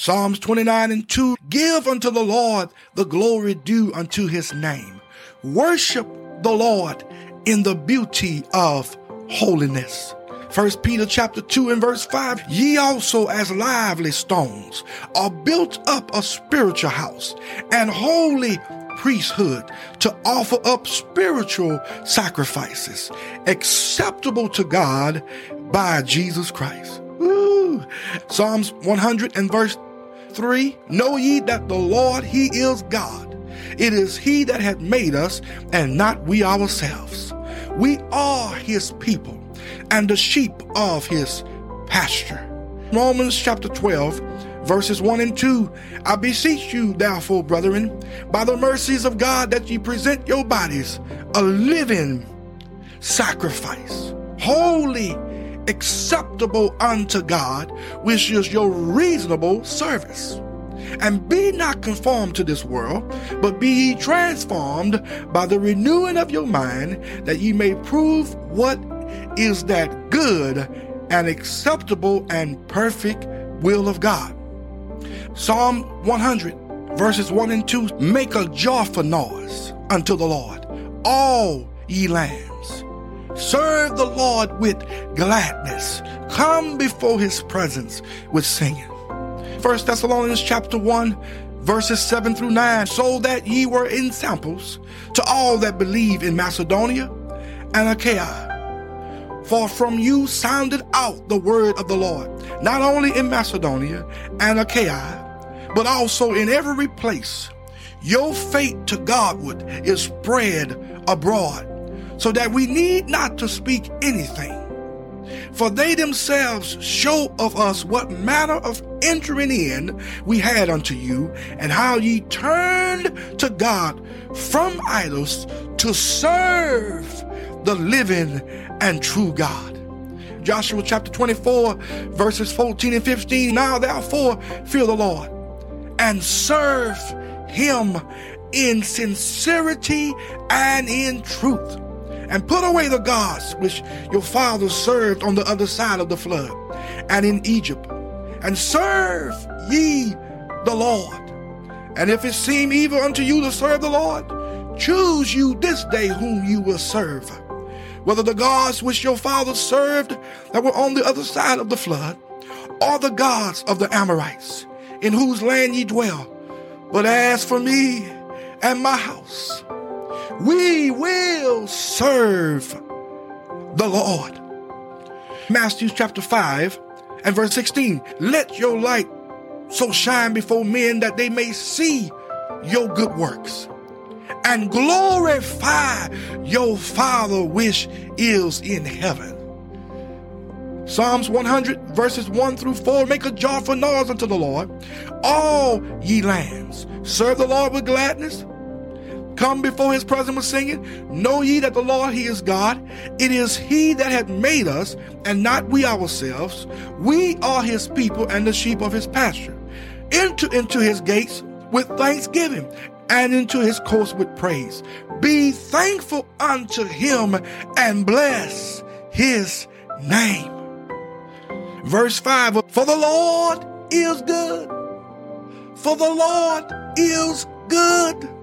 Psalms 29 and 2 Give unto the Lord the glory due unto his name. Worship the Lord in the beauty of holiness. First Peter chapter 2 and verse 5 Ye also as lively stones are built up a spiritual house and holy priesthood to offer up spiritual sacrifices acceptable to God by Jesus Christ. Woo. Psalms 100 and verse 3 Know ye that the Lord, He is God. It is He that hath made us, and not we ourselves. We are His people, and the sheep of His pasture. Romans chapter 12, verses 1 and 2. I beseech you, therefore, brethren, by the mercies of God, that ye present your bodies a living sacrifice, holy, acceptable unto God, which is your reasonable service. And be not conformed to this world, but be ye transformed by the renewing of your mind, that ye may prove what is that good and acceptable and perfect will of God. Psalm 100, verses 1 and 2 Make a joyful noise unto the Lord, all ye lands. Serve the Lord with gladness. Come before his presence with singing. First Thessalonians chapter 1, verses 7 through 9, so that ye were ensamples to all that believe in Macedonia and Achaia. For from you sounded out the word of the Lord, not only in Macedonia and Achaia, but also in every place. Your faith to Godward is spread abroad so that we need not to speak anything. For they themselves show of us what manner of entering in we had unto you, and how ye turned to God from idols to serve the living and true God. Joshua chapter 24, verses 14 and 15. Now therefore fear the Lord and serve him in sincerity and in truth and put away the gods which your fathers served on the other side of the flood and in Egypt, and serve ye the Lord. And if it seem evil unto you to serve the Lord, choose you this day whom you will serve, whether the gods which your fathers served that were on the other side of the flood, or the gods of the Amorites, in whose land ye dwell. But as for me and my house, we will serve the Lord. Matthew chapter 5 and verse 16. Let your light so shine before men that they may see your good works and glorify your Father which is in heaven. Psalms 100 verses 1 through 4 make a joyful noise unto the Lord, all ye lands. Serve the Lord with gladness come before his presence with singing. Know ye that the Lord, he is God. It is he that hath made us, and not we ourselves. We are his people and the sheep of his pasture. Enter into his gates with thanksgiving and into his courts with praise. Be thankful unto him and bless his name. Verse 5 For the Lord is good. For the Lord is good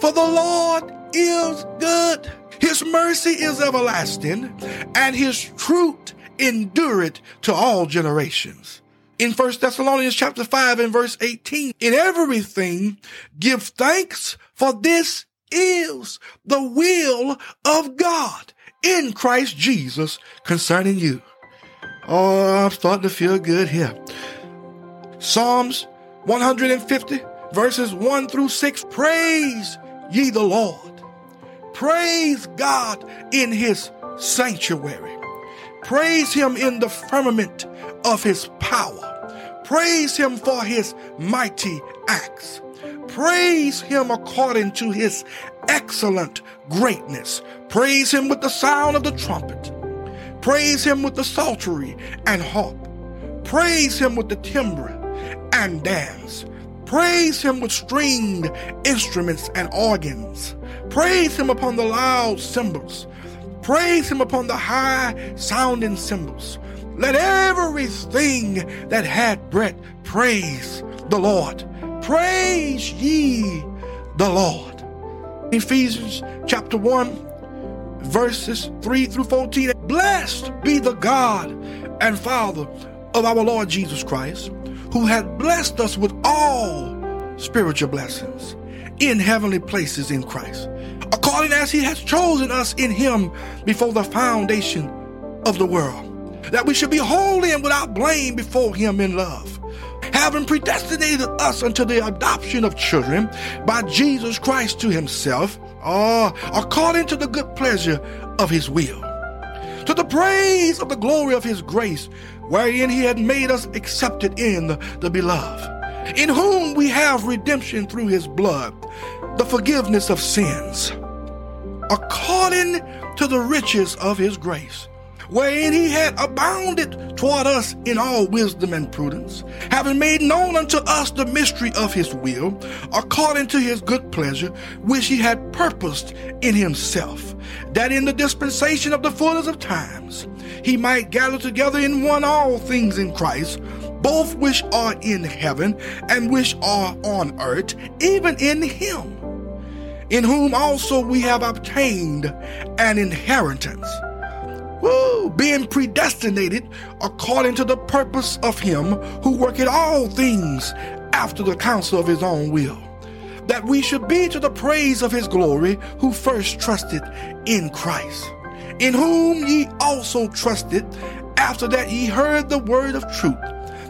for the Lord is good. His mercy is everlasting, and his truth endureth to all generations. In 1 Thessalonians chapter 5 and verse 18, in everything give thanks, for this is the will of God in Christ Jesus concerning you. Oh, I'm starting to feel good here. Psalms 150 verses 1 through 6. Praise ye the Lord. Praise God in his sanctuary. Praise him in the firmament of his power. Praise him for his mighty acts. Praise him according to his excellent greatness. Praise him with the sound of the trumpet. Praise him with the psaltery and harp. Praise him with the timbrel and dance. Praise him with stringed instruments and organs. Praise him upon the loud cymbals. Praise him upon the high sounding cymbals. Let everything that had breath praise the Lord. Praise ye the Lord. Ephesians chapter 1, verses 3 through 14. Blessed be the God and Father of our Lord Jesus Christ, who hath blessed us with all spiritual blessings in heavenly places in Christ, according as he has chosen us in him before the foundation of the world, that we should be holy and without blame before him in love, having predestinated us unto the adoption of children by Jesus Christ to himself, uh, according to the good pleasure of his will, to the praise of the glory of his grace, wherein he had made us accepted in the beloved in whom we have redemption through his blood, the forgiveness of sins, according to the riches of his grace, wherein he had abounded toward us in all wisdom and prudence, having made known unto us the mystery of his will, according to his good pleasure, which he had purposed in himself, that in the dispensation of the fullness of times he might gather together in one all things in Christ both which are in heaven and which are on earth, even in him, in whom also we have obtained an inheritance. Being predestinated according to the purpose of him who worketh all things after the counsel of his own will, that we should be to the praise of his glory who first trusted in Christ, in whom ye also trusted after that ye heard the word of truth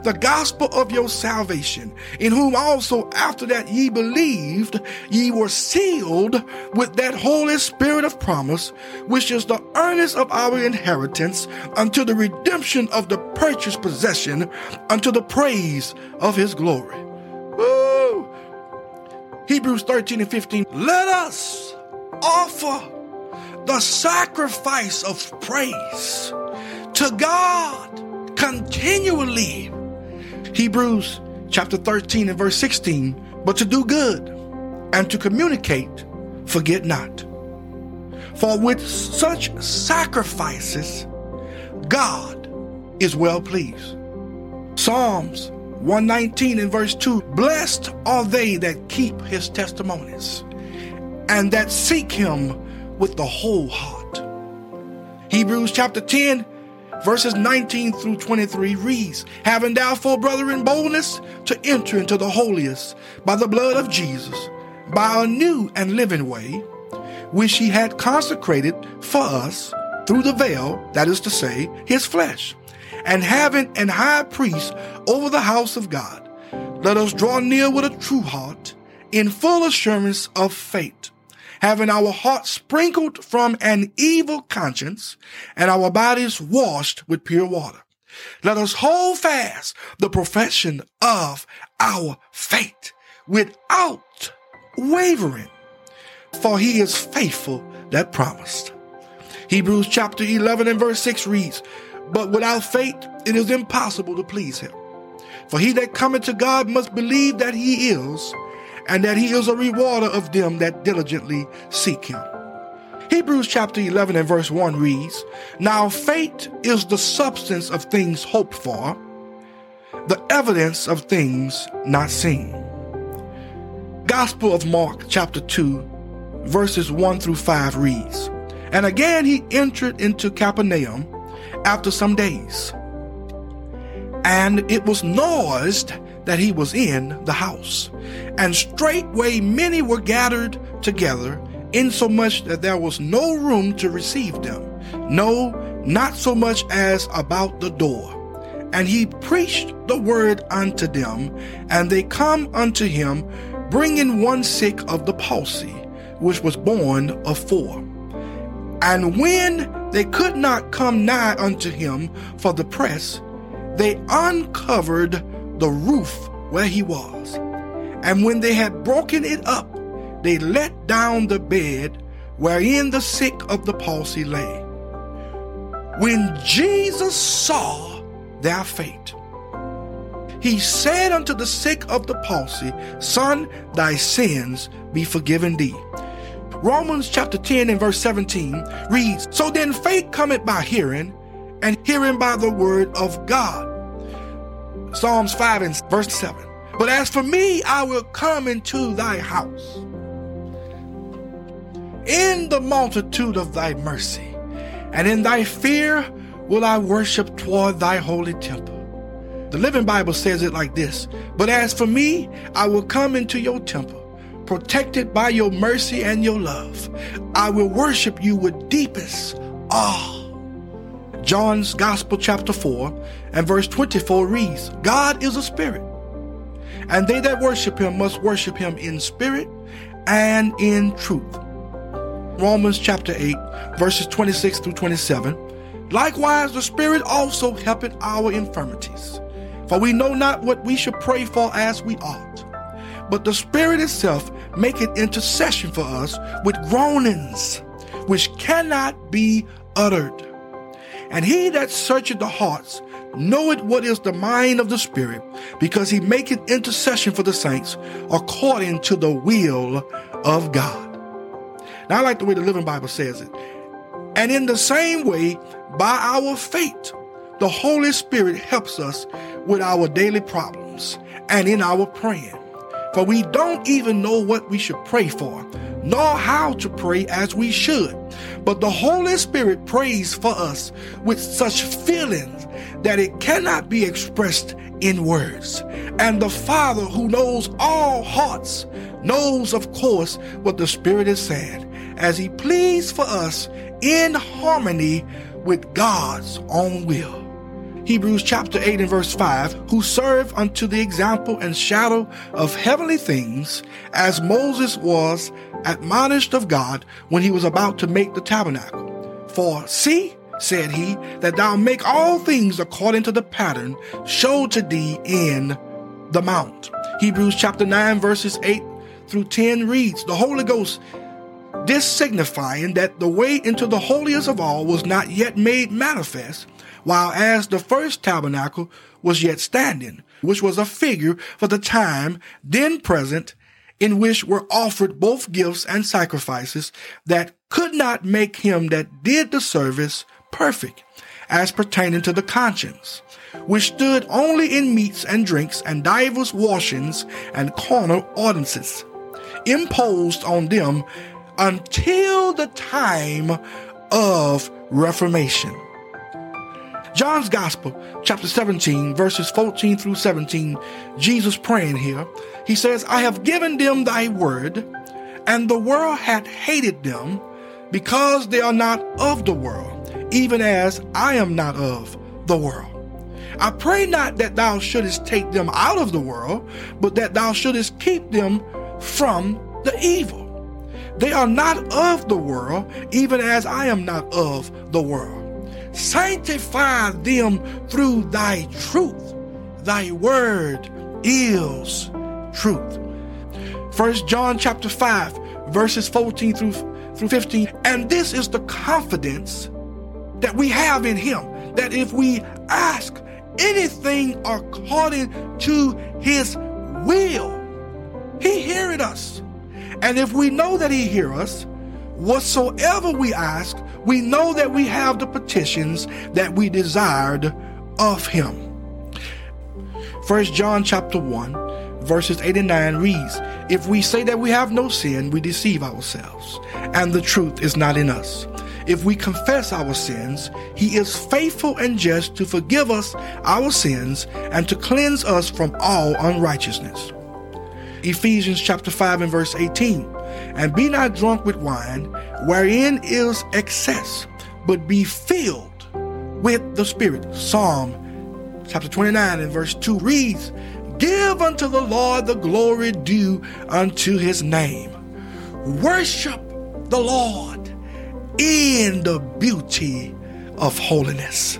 the gospel of your salvation, in whom also after that ye believed, ye were sealed with that Holy Spirit of promise, which is the earnest of our inheritance unto the redemption of the purchased possession, unto the praise of his glory. Woo! Hebrews 13 and 15. Let us offer the sacrifice of praise to God continually Hebrews chapter 13 and verse 16, but to do good and to communicate, forget not. For with such sacrifices, God is well pleased. Psalms 119 and verse 2 Blessed are they that keep his testimonies and that seek him with the whole heart. Hebrews chapter 10 verses 19 through 23 reads, Having therefore, brethren, boldness to enter into the holiest by the blood of Jesus, by a new and living way, which he had consecrated for us through the veil, that is to say, his flesh, and having an high priest over the house of God, let us draw near with a true heart, in full assurance of faith having our hearts sprinkled from an evil conscience and our bodies washed with pure water. Let us hold fast the profession of our faith without wavering, for he is faithful that promised. Hebrews chapter 11 and verse 6 reads, But without faith it is impossible to please him. For he that cometh to God must believe that he is, and that he is a rewarder of them that diligently seek him. Hebrews chapter 11 and verse 1 reads, Now faith is the substance of things hoped for, the evidence of things not seen. Gospel of Mark chapter 2 verses 1 through 5 reads, And again he entered into Capernaum after some days. And it was noised that he was in the house. And straightway many were gathered together, insomuch that there was no room to receive them, no, not so much as about the door. And he preached the word unto them, and they come unto him, bringing one sick of the palsy, which was borne of four. And when they could not come nigh unto him for the press, they uncovered the roof where he was. And when they had broken it up, they let down the bed wherein the sick of the palsy lay. When Jesus saw their fate, he said unto the sick of the palsy, Son, thy sins be forgiven thee. Romans chapter 10 and verse 17 reads, So then faith cometh by hearing, and hearing by the word of God. Psalms 5 and verse 7. But as for me, I will come into thy house in the multitude of thy mercy, and in thy fear will I worship toward thy holy temple. The Living Bible says it like this But as for me, I will come into your temple, protected by your mercy and your love. I will worship you with deepest awe. John's Gospel, chapter 4, and verse 24 reads God is a spirit, and they that worship him must worship him in spirit and in truth. Romans chapter 8, verses 26 through 27. Likewise, the Spirit also helpeth our infirmities. For we know not what we should pray for as we ought. But the Spirit itself maketh intercession for us with groanings, which cannot be uttered. And he that searcheth the hearts knoweth what is the mind of the Spirit, because he maketh intercession for the saints according to the will of God. Now, I like the way the Living Bible says it. And in the same way, by our faith, the Holy Spirit helps us with our daily problems and in our praying. For we don't even know what we should pray for, nor how to pray as we should. But the Holy Spirit prays for us with such feelings that it cannot be expressed in words. And the Father, who knows all hearts, knows, of course, what the Spirit is saying as he pleads for us in harmony with God's own will. Hebrews chapter 8 and verse 5, who serve unto the example and shadow of heavenly things, as Moses was admonished of God when he was about to make the tabernacle. For see, said he, that thou make all things according to the pattern showed to thee in the mount. Hebrews chapter 9 verses 8 through 10 reads, The Holy Ghost this signifying that the way into the holiest of all was not yet made manifest, while as the first tabernacle was yet standing, which was a figure for the time then present, in which were offered both gifts and sacrifices that could not make him that did the service perfect, as pertaining to the conscience, which stood only in meats and drinks and divers washings and carnal ordinances, imposed on them until the time of Reformation. John's Gospel, chapter 17, verses 14 through 17, Jesus praying here. He says, I have given them thy word, and the world hath hated them because they are not of the world, even as I am not of the world. I pray not that thou shouldest take them out of the world, but that thou shouldest keep them from the evil. They are not of the world, even as I am not of the world. Sanctify them through thy truth. Thy word is truth. First John chapter 5, verses 14 through, through 15. And this is the confidence that we have in him, that if we ask anything according to his will, he heareth us. And if we know that he hear us, whatsoever we ask, we know that we have the petitions that we desired of him. First John chapter 1, verses 8 and 9 reads, If we say that we have no sin, we deceive ourselves, and the truth is not in us. If we confess our sins, he is faithful and just to forgive us our sins and to cleanse us from all unrighteousness. Ephesians chapter 5 and verse 18. And be not drunk with wine, wherein is excess, but be filled with the Spirit. Psalm chapter 29 and verse 2 reads, Give unto the Lord the glory due unto his name. Worship the Lord in the beauty of holiness.